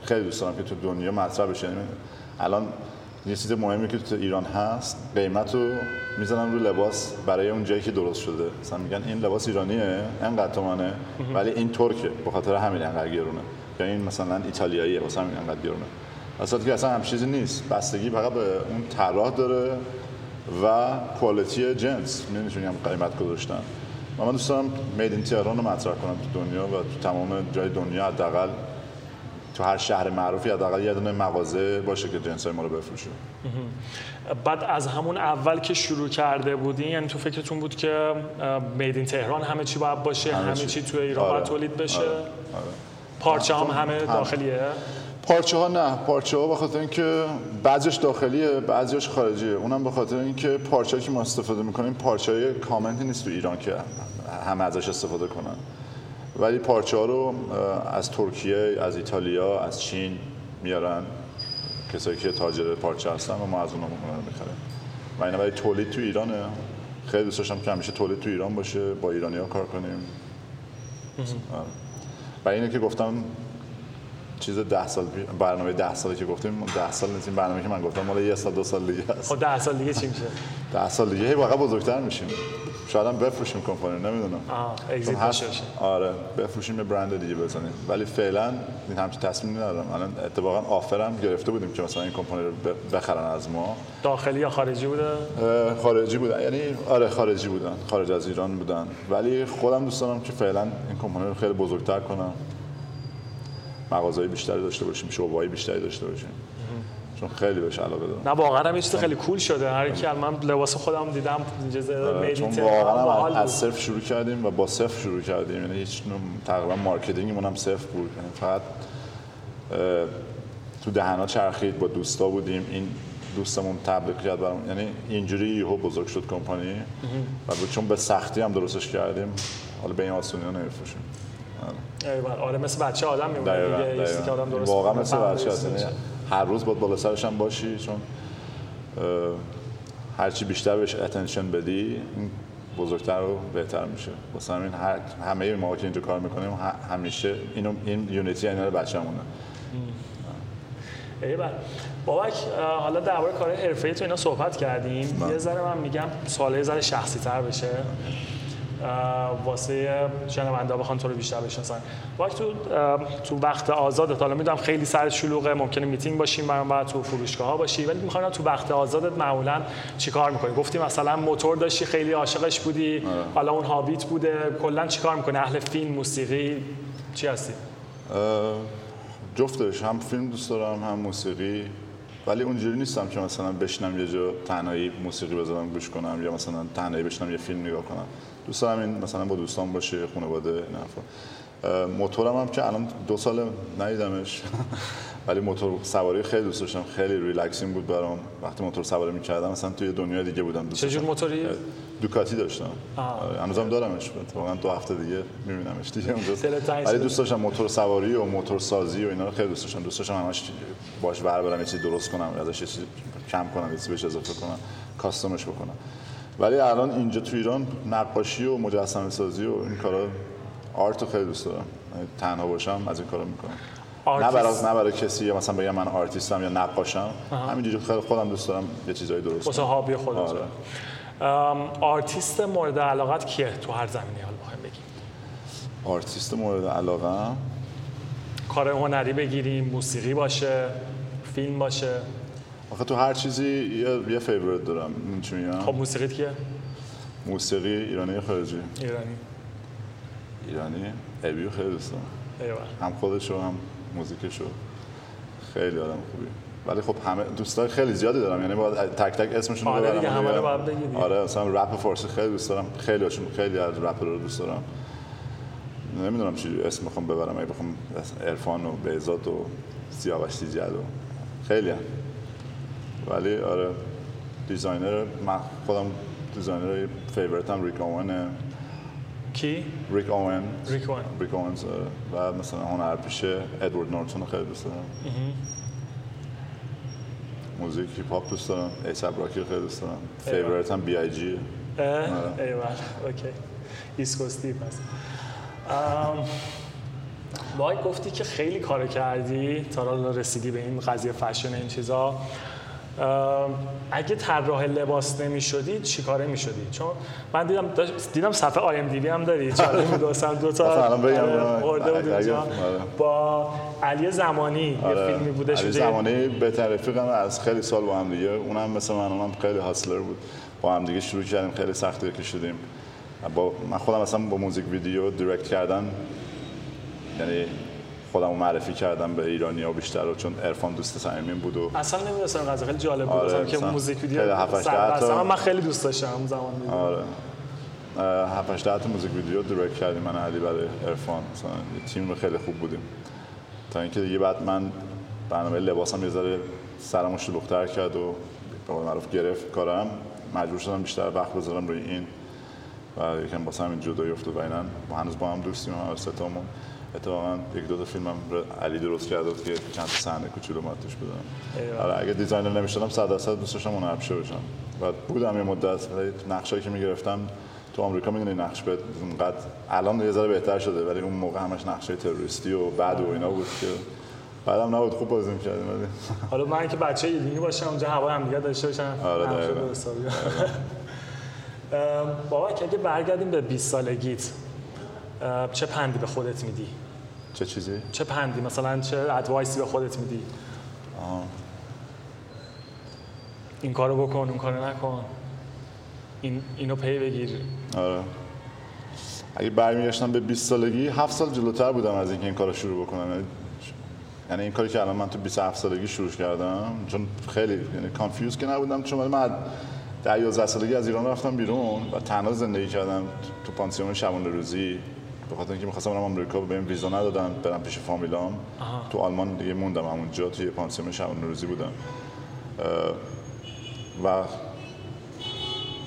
خیلی دوست دارم که تو دنیا مطرح بشه. یعنی الان یه چیز مهمی که تو ایران هست قیمت رو می‌زنن رو لباس برای اون جایی که درست شده. مثلا میگن این لباس ایرانیه انقدر تومنه ولی این ترکه به خاطر همین انقدر گرونه. یا این مثلا ایتالیاییه واسه همین انقدر گرونه. اصلا که اصلا هم چیزی نیست. بستگی فقط به اون طراح داره و کوالیتی جنس. نمی‌تونیم قیمت گذاشتن. من دوست دارم میدین تهران رو مطرح کنم تو دنیا و تو تمام جای دنیا حداقل تو هر شهر معروفی حداقل یه دونه مغازه باشه که جنس ما رو بفروشه. بعد از همون اول که شروع کرده بودین یعنی تو فکرتون بود که میدین تهران همه چی باید باشه همه, همه چی. تو ایران آره. باید تولید بشه؟ آره. آره. پارچه هم همه داخلیه؟ پارچه ها نه. پارچه ها بخاطر اینکه بعضیش داخلیه بعضیش خارجیه. اونم به خاطر اینکه پارچه که ما استفاده می‌کنیم پارچه های کامنتی نیست تو ایران که همه ازش استفاده کنن. ولی پارچه ها رو از ترکیه از ایتالیا از چین میارن. کسایی که تاجر پارچه هستن و ما از اونها رو می‌خریم و اینا برای تولید تو ایرانه. خیلی دوست داشتم که همیشه تولید تو ایران باشه. با ایرانی ها کار کنیم. و اینه که گفتم چیز ده سال برنامه ده سالی که گفتیم ده سال نیست این برنامه که من گفتم مال یه سال دو سال دیگه است. خب ده سال دیگه چی میشه؟ ده سال دیگه هی واقعا بزرگتر میشیم. شاید هم بفروشیم کمپانی نمی‌دونم. آه اگزیت هست. آره بفروشیم یه برند دیگه بزنیم. ولی فعلا این همچین تصمیم ندارم. الان اتفاقا آفرم گرفته بودیم که مثلا این کمپانی رو بخرن از ما. داخلی یا خارجی بوده؟ خارجی بودن یعنی آره خارجی بودن. خارج از ایران بودن. ولی خودم دوست دارم که فعلا این کمپانی رو خیلی بزرگتر کنم. مغازهای بیشتری داشته باشیم شعبه‌های بیشتری داشته باشیم. چون خیلی بهش علاقه دارم. نه واقعا هم چیز خیلی کول شده. هر کی من لباس خودم دیدم جز چون واقعا از صفر شروع کردیم و با صفر شروع کردیم. یعنی هیچ تقریبا مارکتینگمون هم صفر بود. یعنی فقط تو دهنا چرخید با دوستا بودیم. این دوستمون تبلیغ کرد برام. یعنی اینجوری یهو بزرگ شد کمپانی. و چون به سختی هم درستش کردیم. حالا به این آسونی ها نمیفروشیم. آره. آره مثل بچه آدم میمونه دیگه. که آدم درست واقعا مثل بچه یعنی هر روز باید بالا سرش هم باشی چون هرچی بیشتر بهش اتنشن بدی این بزرگتر و بهتر میشه. واسه همین هر همه ما که اینجا کار می‌کنیم همیشه اینو این یونیتی اینا بچه‌مونه. ایول بابک حالا درباره کار حرفه‌ای تو اینا صحبت کردیم. بله. یه ذره من میگم سواله ذره شخصی تر بشه. واسه شنونده بخوان تو رو بیشتر بشناسن. وقتی تو تو وقت آزادت حالا می‌دونم خیلی سر شلوغه ممکنه میتینگ باشیم برام بعد تو فروشگاه ها باشی ولی می‌خوام تو وقت آزادت معمولا چیکار می‌کنی؟ گفتی مثلا موتور داشتی خیلی عاشقش بودی آره. حالا اون هابیت بوده کلا چیکار می‌کنی؟ اهل فیلم موسیقی چی هستی؟ جفتش هم فیلم دوست دارم هم موسیقی ولی اونجوری نیستم که مثلا بشنم یه جا تنهایی موسیقی بذارم گوش کنم یا مثلا تنهایی بشنم یه فیلم نگاه کنم. دوست دارم این مثلا با دوستان باشه خانواده این حرفا. موتورم هم که الان دو سال ندیدمش. ولی موتور سواری خیلی دوست داشتم. خیلی relaxing بود برام. وقتی موتور سواری می‌کردم مثلا توی دنیای دیگه بودم. چه جور. موتوری؟ دوکاتی داشتم. آره، هنوزم دارمش. واقعا دو هفته دیگه میبینمش دیگه اونجا. ولی. دوست داشتم موتور سواری و موتور سازی و اینا رو خیلی دوست داشتم. دوست داشتم همش باش ور برم یه چیزی درست کنم ازش یه چیزی کم کنم یه چیزی بهش اضافه کنم custom ش بکنم. ولی الان اینجا تو ایران نقاشی و مجسمه سازی و این کارا art رو خیلی دوست دارم. یعنی تنها باشم از این کارا می‌کنم. نه آرتیست. برای نه برای کسی یا مثلا بگم من آرتیستم یا نقاشم. همینجوری خیلی خودم دوست دارم یه چیزایی درست واسه کنم. hobby خودت. آره. آرتیست مورد علاقت کیه تو هر زمینی حالا بخوایم بگیم. آرتیست مورد علاقه؟ کار هنری بگیریم موسیقی باشه فیلم باشه. آخه تو هر چیزی یه, یه favorite دارم. این چی میگم خب موسیقیت کیه؟ موسیقی ایرانی یا خارجی؟ ایرانی. ایرانی. ابی رو خیلی دوست دارم. ایوه هم خودشو هم music شو. خیلی آدم خوبی. ولی خب همه دوستای خیلی زیادی دارم. یعنی باید تک تک اسمشون رو آره ببرم. دیگه، همه رو. باید. آره مثلا رپ فارسی خیلی دوست دارم. خیلی هاشون خیلی از رپ رو دوست دارم. نمی‌دونم چی اسم می‌خوام ببرم. اگه بخوام عرفان و بهزاد و سیاوش سیجل و خیلی هم. ولی آره designer من خودم designer favorite م Rick Owens ه کی؟ Rick Owens Rick Owens. Rick Owens آره. و مثلا هنرپیشه ادوارد نورتون رو خیلی دوست دارم. music hip hop دوست دارم. A$AP Rocky خیلی دوست دارم. favorite هم B.I.G. ایول okay. ایسکوستی پس ام، وای گفتی که خیلی کار کردی. تا حالا رسیدی به این قضیه فشن این چیزا. اگه طراح لباس نمی شدی چی کاره می شدی؟ چون من دیدم دیدم صفحه آی ام دی بی هم داری چاله می دوستم دو تا اصلا الان بگم، آره، آره. آورده بود اونجا. آره. با علی زمانی یه فیلمی بودش علی. زمانی بهتر رفیقم از خیلی سال با هم دیگه اونم مثل من اونم خیلی هاسلر بود با هم دیگه شروع کردیم خیلی سختی کشیدیم با من خودم اصلا با موزیک ویدیو direct کردن یعنی خودم رو معرفی کردم به ایرانی ها بیشتر و چون عرفان دوست صمیمیم بود و اصلا نمی‌دونستم قضیه خیلی جالب بود. آره، که موزیک ویدیو اصلا من خیلی دوست داشتم زمان دیدم. آره. هفت هشت ده تا موزیک ویدیو direct کردیم من علی برای عرفان. مثلا یه تیم خیلی خوب بودیم. تا اینکه دیگه بعد من برنامه لباسم یه ذره سرمو شلوغ‌تر کرد و به قول معروف گرفت کارم. مجبور شدم بیشتر وقت بذارم روی این. و یکم واسه همین جدایی افتاد و اینا با هنوز با هم دوستیم هم ستامون اتفاقا یک دو تا فیلم هم رو علی درست کرده بود که چند تا صحنه کوچولو من توش بودم ایوه. آره اگه دیزاینر نمی‌شدم 100 درصد دوست داشتم اون بشم و بودم یه مدت ولی نقشایی که می‌گرفتم تو آمریکا می‌دونی نقش به اونقدر الان یه ذره بهتر شده ولی اون موقع همش نقشه تروریستی و بعد و اینا بود که بعدم نبود خوب بازی می‌کردیم ولی حالا من که بچه ایرانی باشم اونجا هوا هم دیگه داشته باشم. آره، بابا که اگه برگردیم به 20 سالگیت چه پندی به خودت میدی؟ چه چیزی؟ چه پندی؟ مثلا چه ادوایسی به خودت میدی؟ این کارو بکن اون کارو نکن. این اینو پی بگیر. آره. اگه برمیگشتم به 20 سالگی 7 سال جلوتر بودم از اینکه این کارو شروع بکنم. یعنی- یعنی این کاری که الان من تو 27 سالگی شروع کردم چون خیلی یعنی confuse که نبودم چون من در 11 سالگی از ایران رفتم بیرون و تنها زندگی کردم تو پانسیون شبانه روزی به خاطر اینکه می‌خواستم برم آمریکا بهم ویزا ندادن برم پیش فامیلام. تو آلمان دیگه موندم همونجا توی پانسیون شبانه روزی بودم. و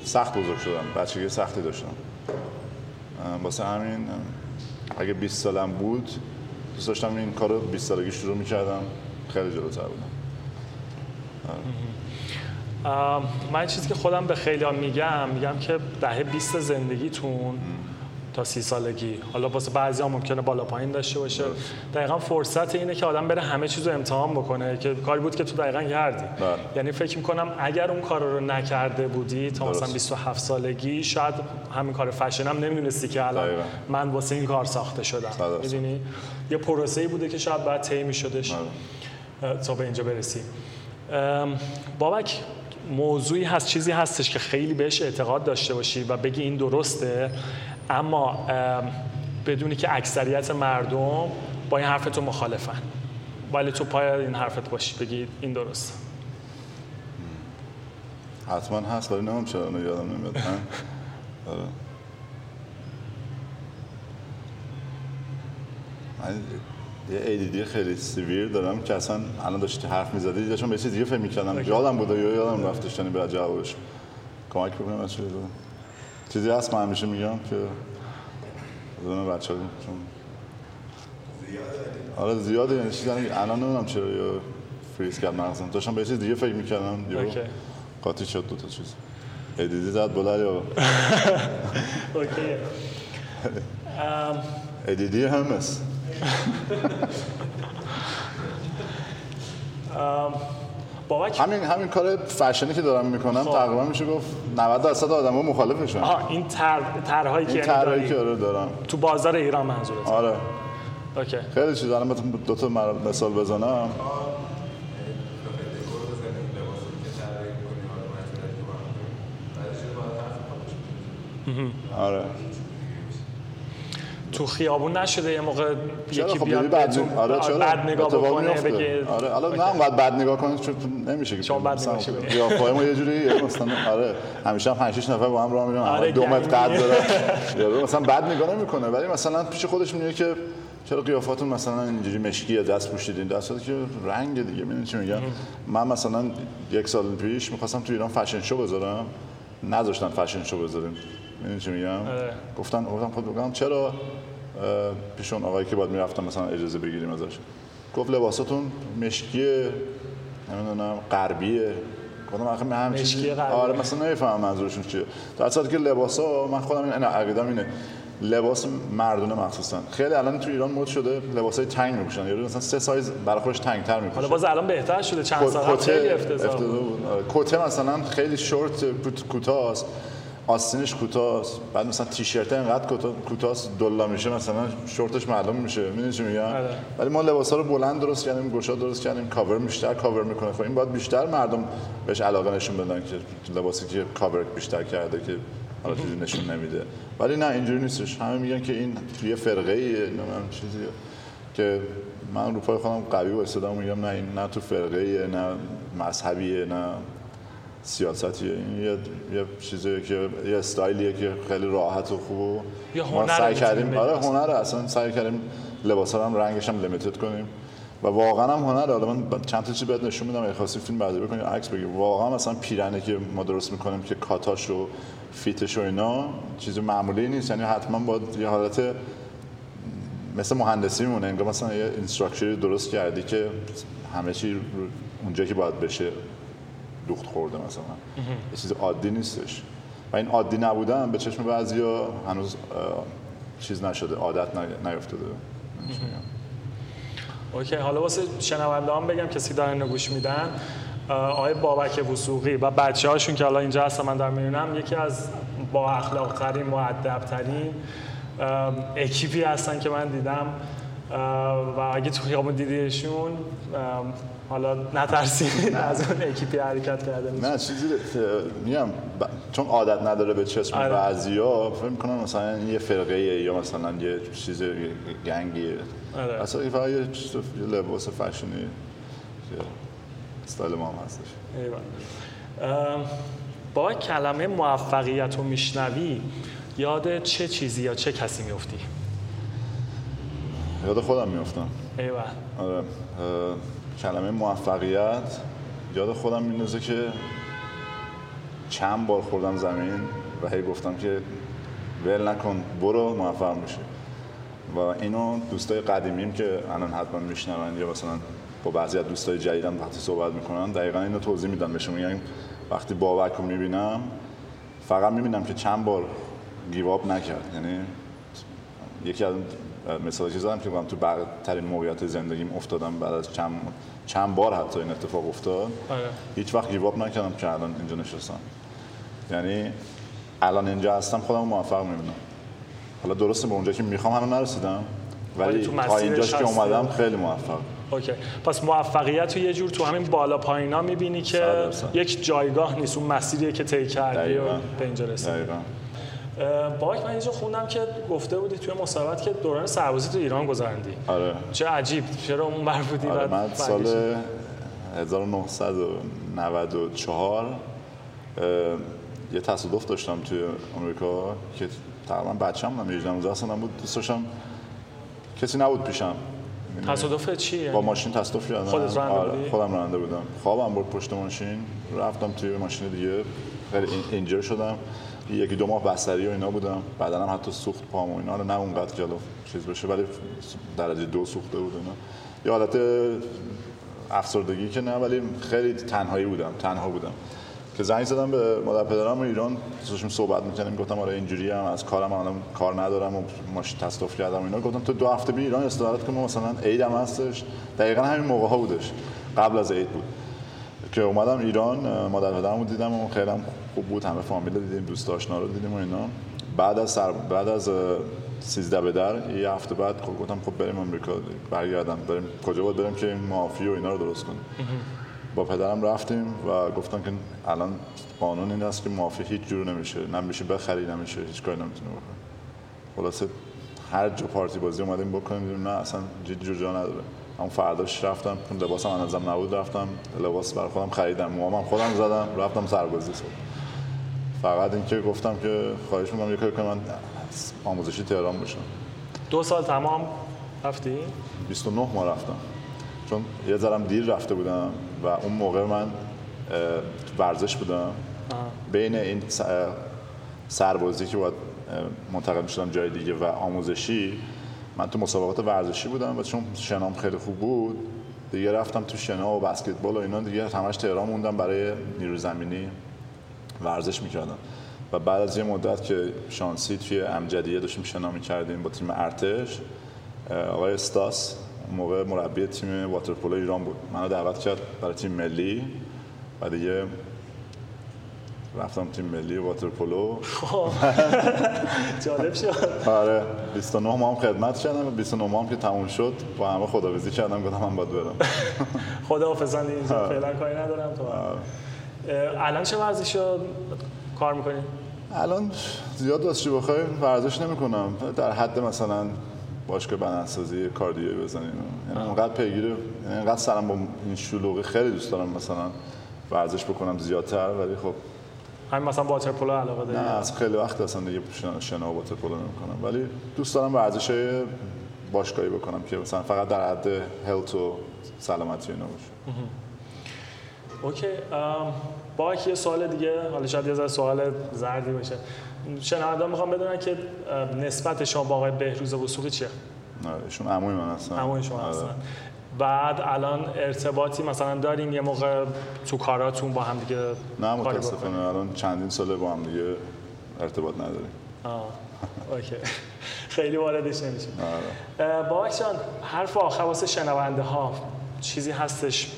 سخت بزرگ شدم بچگی سختی داشتم. واسه همین اگه 20 سالم بود دوست داشتم این کار رو 20 سالگی شروع می‌کردم خیلی جلوتر بودم. من چیزی که خودم به خیلی میگم میگم که دهه 20 زندگیتون تا سی سالگی حالا واسه بعضی ها ممکنه بالا پایین داشته باشه دقیقا فرصت اینه که آدم بره همه چیز رو امتحان بکنه که کاری بود که تو دقیقا کردی بله. یعنی فکر می‌کنم اگر اون کار رو نکرده بودی تا مثلا درست. 27 سالگی شاید همین کار فشن هم نمی‌دونستی که الان. من واسه این کار ساخته شدم. می‌دونی یه پروسه ای بوده که شاید بعد طی میشدش بله. تا به اینجا برسیم ام، بابک موضوعی هست چیزی هستش که خیلی بهش اعتقاد داشته باشی و بگی این درسته اما ام، بدونی که اکثریت مردم با این حرف تو مخالفن. ولی تو پای این حرفت باشی بگی این درسته. حتما هست ولی نمیم چرا یادم نمیاد. آره. من یه ADD خیلی سیویر دارم که اصلا الان داشتی حرف می‌زدی داشتم به چیز دیگه فکر می‌کردم. یادم بوده یا یادم رفتش یعنی به جوابش کمک بکنم از چیزی هست من همیشه میگم که بدون بچه ها چون آره زیاده. یعنی چیزی الان نمی‌دونم چرا یا فریز کرد مغزم. داشتم به چیز دیگه فکر می‌کردم اوکی. قاطی شد دو تا چیز. ADD زد بلد یا اوکی. ADD هم است بابک همین همین کار فشنی که دارم می‌کنم خب. تقریبا میشه گفت 90 درصد آدما مخالفشن. آها این تر طرحهایی که داری که آره دارم تو بازار ایران منظورت. آره. اوکی. خیلی چیز الان بهتون دو تا مثال بزنم. آره. تو خیابون نشده یه موقع یکی خب بیاد بد بهتون آره چرا؟ بد نگاه بکنه. بگه آره حالا. نه اونقدر بد نگاه کنید چون نمیشه که شما بد نگاه کنید. ما یه جوری مثلا آره همیشه هم 5 6 نفر با هم راه میرن. آره، همه دو متر. قد داره یارو مثلا بد نگاه نمی‌کنه ولی مثلا پیش خودش میگه که چرا قیافاتون مثلا اینجوری مشکیه دست پوشیدین؟ دست که رنگ دیگه می‌دونی چی میگم؟ من مثلا یک سال پیش می‌خواستم تو ایران فشن شو بذارم. نذاشتن فشن شو بذاریم. می‌دونی چی میگم؟ آره. گفتن گفتم خود بگم چرا؟ اه، پیش اون آقایی که باید می‌رفتم مثلا اجازه بگیریم ازش. گفت لباساتون مشکیه نمی‌دونم غربیه. گفتم آخه من مشکی چیزی. آره مثلا نمی‌فهمم منظورشون چیه. در صورتی که لباسا من خودم این عقیدم اینه. لباس مردونه مخصوصا. خیلی الان تو ایران مد شده لباسای تنگ میپوشن. یارو مثلا سه سایز برای خودش تنگ تر میپوشه. حالا باز الان بهتر شده. چند سال قبل خیلی افتضاح بود. آره. کت مثلا خیلی شورت کوت- کوتاست آستینش کوتاست بعد مثلا تیشرت اینقدر کوتا- کوتاست دلا میشه مثلا شورتش معلوم میشه. می‌دونی چی میگم؟ آره. ولی ما لباسا رو بلند درست کردیم گشاد درست کردیم کاور بیشتر کاور می‌کنه. خب این باید بیشتر مردم بهش علاقه نشون بدن که لباسی که کاور بیشتر کرده که حالا چیزی نشون نمیده. ولی نه اینجوری نیستش. همه میگن که این توی فرقه ایه چیزیه که من رو پای خودم قوی وایسادم میگم نه این نه تو فرقه ایه نه مذهبیه نه سیاستیه این یه یه چیزیه که یه استایلیه که خیلی راحت و خوب یه ما سعی کردیم. آره. هنره. اصلا سعی کردیم لباسا هم رنگش هم لیمیتد کنیم. و واقعا هم هنره. حالا من چند تا چیز بهت نشون میدم. اگه خواستی فیلم برداری بکنی عکس بگیر. واقعا مثلا پیرنه که ما درست می‌کنیم که کاتاش و فیتش و اینا چیز معمولی نیست. یعنی حتما باید یه حالت مثل مهندسی میمونه انگار مثلا یه اینستراکچری درست کردی که همه چی اونجا که باید بشه. دوخت خورده مثلا. یه چیز عادی نیستش. و این عادی نبودن به چشم بعضیا هنوز چیز نشده عادت ن- نیفتاده. OK حالا واسه شنونده هم بگم کسی دارن اینو گوش میدن. آقای بابک وثوقی و بچه هاشون که حالا اینجا هستن من دارم می‌بینم یکی از با اخلاق ترین مؤدب ترین اکیپی هستن که من دیدم. و اگه تو خیابون دیدیشون حالا نترسید. از اون اکیپی حرکت کرده نه چیزی میگم چون عادت نداره به چشم آره. بعضیا فکر می‌کنن مثلا یه فرقه یا مثلا یه چیز یه گنگیه. آره. اصلا فقط یه, لباس فشنی استایل ما هم هستش. با کلمه موفقیت رو میشنوی یاد چه چیزی یا چه کسی میفتی؟ یاد خودم میفتم ایول آره. کلمه موفقیت یاد خودم میندازه که چند بار خوردم زمین و هی گفتم که ول نکن برو موفق میشی و اینو دوستای قدیمیم که الان حتما میشنون یا مثلا با بعضی از دوستای جدیدم وقتی صحبت می‌کنن دقیقا اینو توضیح میدن بهشون. میگن وقتی بابک رو می‌بینم فقط می‌بینم که چند بار گیواب نکرد. یعنی یکی از مثالی که زدم که تو بدترین موقعیت زندگیم افتادم بعد از چند چند بار حتی این اتفاق افتاد آره. هیچ وقت گیواب نکردم که الان اینجا نشستم یعنی الان اینجا هستم خودم موفق می‌بینم حالا درسته به اونجا که می‌خوام هنوز نرسیدم ولی تا اینجاش که. اومدم خیلی موفق اوکی پس موفقیت رو یه جور تو همین بالا پایینا می‌بینی که. یک جایگاه نیست اون مسیریه که طی کردی و. به اینجا رسیدی بابک من اینجا خوندم که گفته بودی توی مصاحبت که دوران سربازی تو ایران گذراندی آره. چه عجیب. چرا اون بر بودی آره من؟ سال 1994 اه، یه تصادف داشتم توی آمریکا که تقریبا بچه‌م بودم 18 19 سالم بود دوست داشتم. کسی نبود پیشم. تصادف چیه با ماشین تصادف کردم. خودت راننده آره، بودی؟ خودم راننده بودم. خوابم برد پشت ماشین. رفتم توی ماشین دیگه. خیلی این- اینجر شدم. یکی دو ماه بستری و اینا بودم. بدنم حتی سوخت پام و اینا. رو نه اونقدر جلو چیز بشه ولی درجه دو سوخته بود اینا. یه حالت افسردگی که نه ولی خیلی تنهایی بودم تنها بودم. که زنگ زدم به مادر پدرم ایران داشتیم صحبت می‌کردیم. گفتم آره اینجوری هم از کارم الان کار ندارم و ماشین تصادف کردم اینا. گفتم تو دو هفته بی ایران استراحت کن. مثلا عید هم هستش. دقیقا همین موقع ها بودش. قبل از عید بود. که اومدم ایران مادر پدرمو دیدم و خیلی خوب بود همه فامیل دیدیم دوست آشنا رو دیدیم و اینا. بعد از سر... بعد از اه، 13 به در یه هفته بعد خب گفتم خب بریم آمریکا برگردم. بریم کجا بود بریم که این معافی و اینا رو درست کنیم. با پدرم رفتیم و گفتن که الان قانون این است که معافی هیچ جور نمیشه. نمیشه بخری نمیشه هیچ کاری نمی‌تونه بکنه. خلاصه هر جا پارتی بازی اومدیم بکنیم نه اصلا جور جا نداره. همون فرداش رفتم لباسم ازم نبود رفتم. لباس برای خودم خریدم موامم خودم زدم رفتم سربازی صبح. فقط اینکه گفتم که خواهش می‌کنم کاری کنم من آموزشی تهران بشم دو سال تمام رفتی؟ 29 ماه رفتم. چون یه ذرم دیر رفته بودم و اون موقع من ورزش بودم. بین این سربازی که باید منتقل می‌شدم جای دیگه و آموزشی من تو مسابقات ورزشی بودم و چون شنام خیلی خوب بود دیگه رفتم تو شنا و بسکتبال و اینا دیگه همش تهران موندم برای نیرو زمینی ورزش می‌کردم. و بعد از یه مدت که شانسی توی امجدیه داشتیم شنا می‌کردیم با تیم ارتش آقای استاس موقع مربی تیم واترپولو ایران بود. منو دعوت کرد برای تیم ملی و دیگه رفتم تیم ملی واترپولو. خب. جالب شد. آره. 29 ماه هم خدمت کردم. و 29 ماه هم که تموم شد. با همه خداویسی کردم. گفتم من باید برم. خدا حافظان اینجا فعلا کاری ندارم. تو الان چه ورزشو کار می‌کنی؟ الان زیاد واسه بخوای ورزش نمی‌کنم. در حد مثلا باشگاه بدنسازی کاردیویی بزنیم. یعنی اونقدر پیگیر یعنی اینقدر سرم با این شلوغی خیلی دوست دارم مثلا ورزش بکنم زیادتر ولی خب همین مثلا واترپولو علاقه داری؟ نه از خیلی وقت اصلا دیگه شنا- شنا و واترپولو نمی‌کنم. ولی دوست دارم ورزش های باشگاهی بکنم که مثلا فقط در حد هلت و سلامتی اینا باشه. اوکی ام، با یه سوال دیگه حالا شاید یه ذره سوال زردی باشه شنوندا می‌خوام بدونن که نسبت شما با آقای بهروز وثوقی چیه؟ ایشون عموی من هستن همون شما آره. هستن بعد الان ارتباطی مثلا دارین یه موقع تو کاراتون با هم دیگه نه متاسفانه؟ الان چندین ساله با هم دیگه ارتباط نداریم آه، OK خیلی واردش نمیشه آره. بابک جان حرف آخر واسه شنونده ها چیزی هستش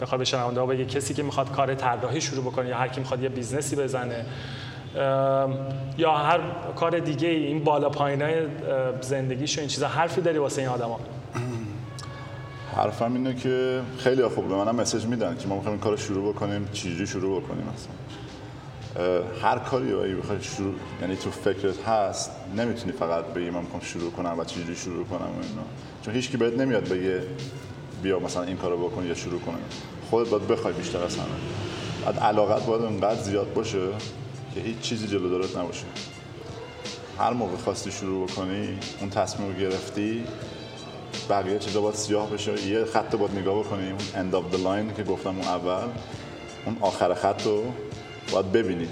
بخواد به شنونده بگه کسی که می‌خواد کار طراحی شروع بکنه یا هر کی می‌خواد یه business ی بزنه یا هر کار دیگه ای این بالا پایینای زندگیش و این چیزا حرفی داری واسه این آدما. حرفم اینه که خیلی خوب به منم مسیج میدن که ما می‌خوایم این کار رو شروع بکنیم چجوری شروع بکنیم اه، هر کاری رو بخوای شروع یعنی تو فکرت هست نمی‌تونی فقط بگی من می‌خوام شروع کنم و چجوری شروع کنم و اینا. چون هیچ کی بهت نمیاد بگه بیا مثلا این کارو بکن یا شروع کنیم. خودت باید بخوای بیشتر از همه. بعد علاقت باید اونقدر زیاد باشه که هیچ چیزی جلو دارت نباشه. هر موقع خواستی شروع بکنی اون تصمیم رو گرفتی بقیه چیزا باید سیاه بشه. یه خط باید نگاه بکنی اون end of the line که گفتم اون اول اون آخر خط رو باید ببینی.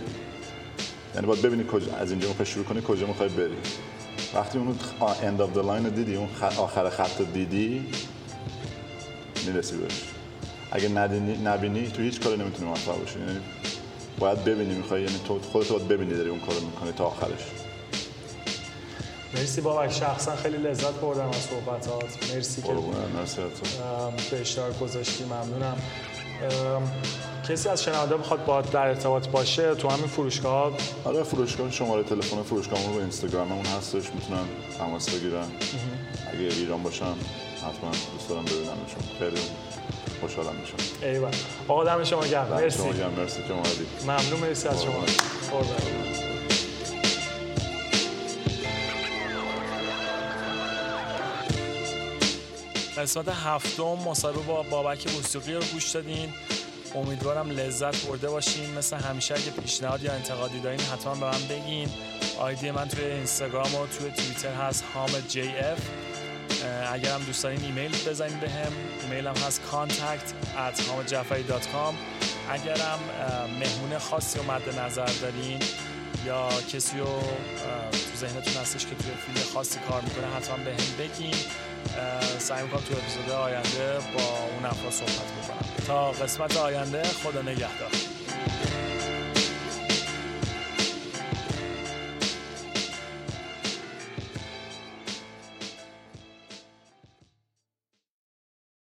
یعنی باید ببینی کجا از اینجا می‌خوای شروع کنی کجا می‌خوای بری. وقتی اون end of the line رو دیدی اون آخر خط رو دیدی می‌رسی بهش. اگه ندینی نبینی تو هیچ کاری نمی‌تونی موفق باشی. یعنی باید ببینی می‌خوای یعنی تو خودت باید ببینی داری اون کارو می‌کنی تا آخرش. مرسی بابک. شخصا خیلی لذت بردم از صحبتات. مرسی که به اشتراک گذاشتی. ممنونم. ام، کسی از شنونده بخواد با در ارتباط باشه تو همین فروشگاه؟ آره فروشگاه شماره تلفن فروشگاهمون رو اینستاگراممون هستش می‌تونن تماس بگیرن. اگه ایران باشن حتما دوست دارم ببینمشون خیلی خوشحالم میشم ایول آقا دم شما گرم. مرسی. شما گرم. مرسی که اومدید ممنون. مرسی از شما. قسمت هفتم مصاحبه با بابک وثوقی رو گوش دادین امیدوارم لذت برده باشین. مثل همیشه اگه پیشنهاد یا انتقادی دارین حتما به من بگین. آیدی من توی اینستاگرام و توی توییتر هست حامد جی اف. اگر هم دوست دارین ایمیل بزنید به هم ایمیل هم هست contact at hamidjafari.com اگر هم مهمون خاصی رو مد نظر دارین یا کسی رو تو ذهنتون هستش که توی فیلم خاصی کار می‌کنه حتما به هم بگین. سعی می‌کنم تو اپیزود آینده با اون افراد صحبت بکنم. تا قسمت آینده خدا نگهدار.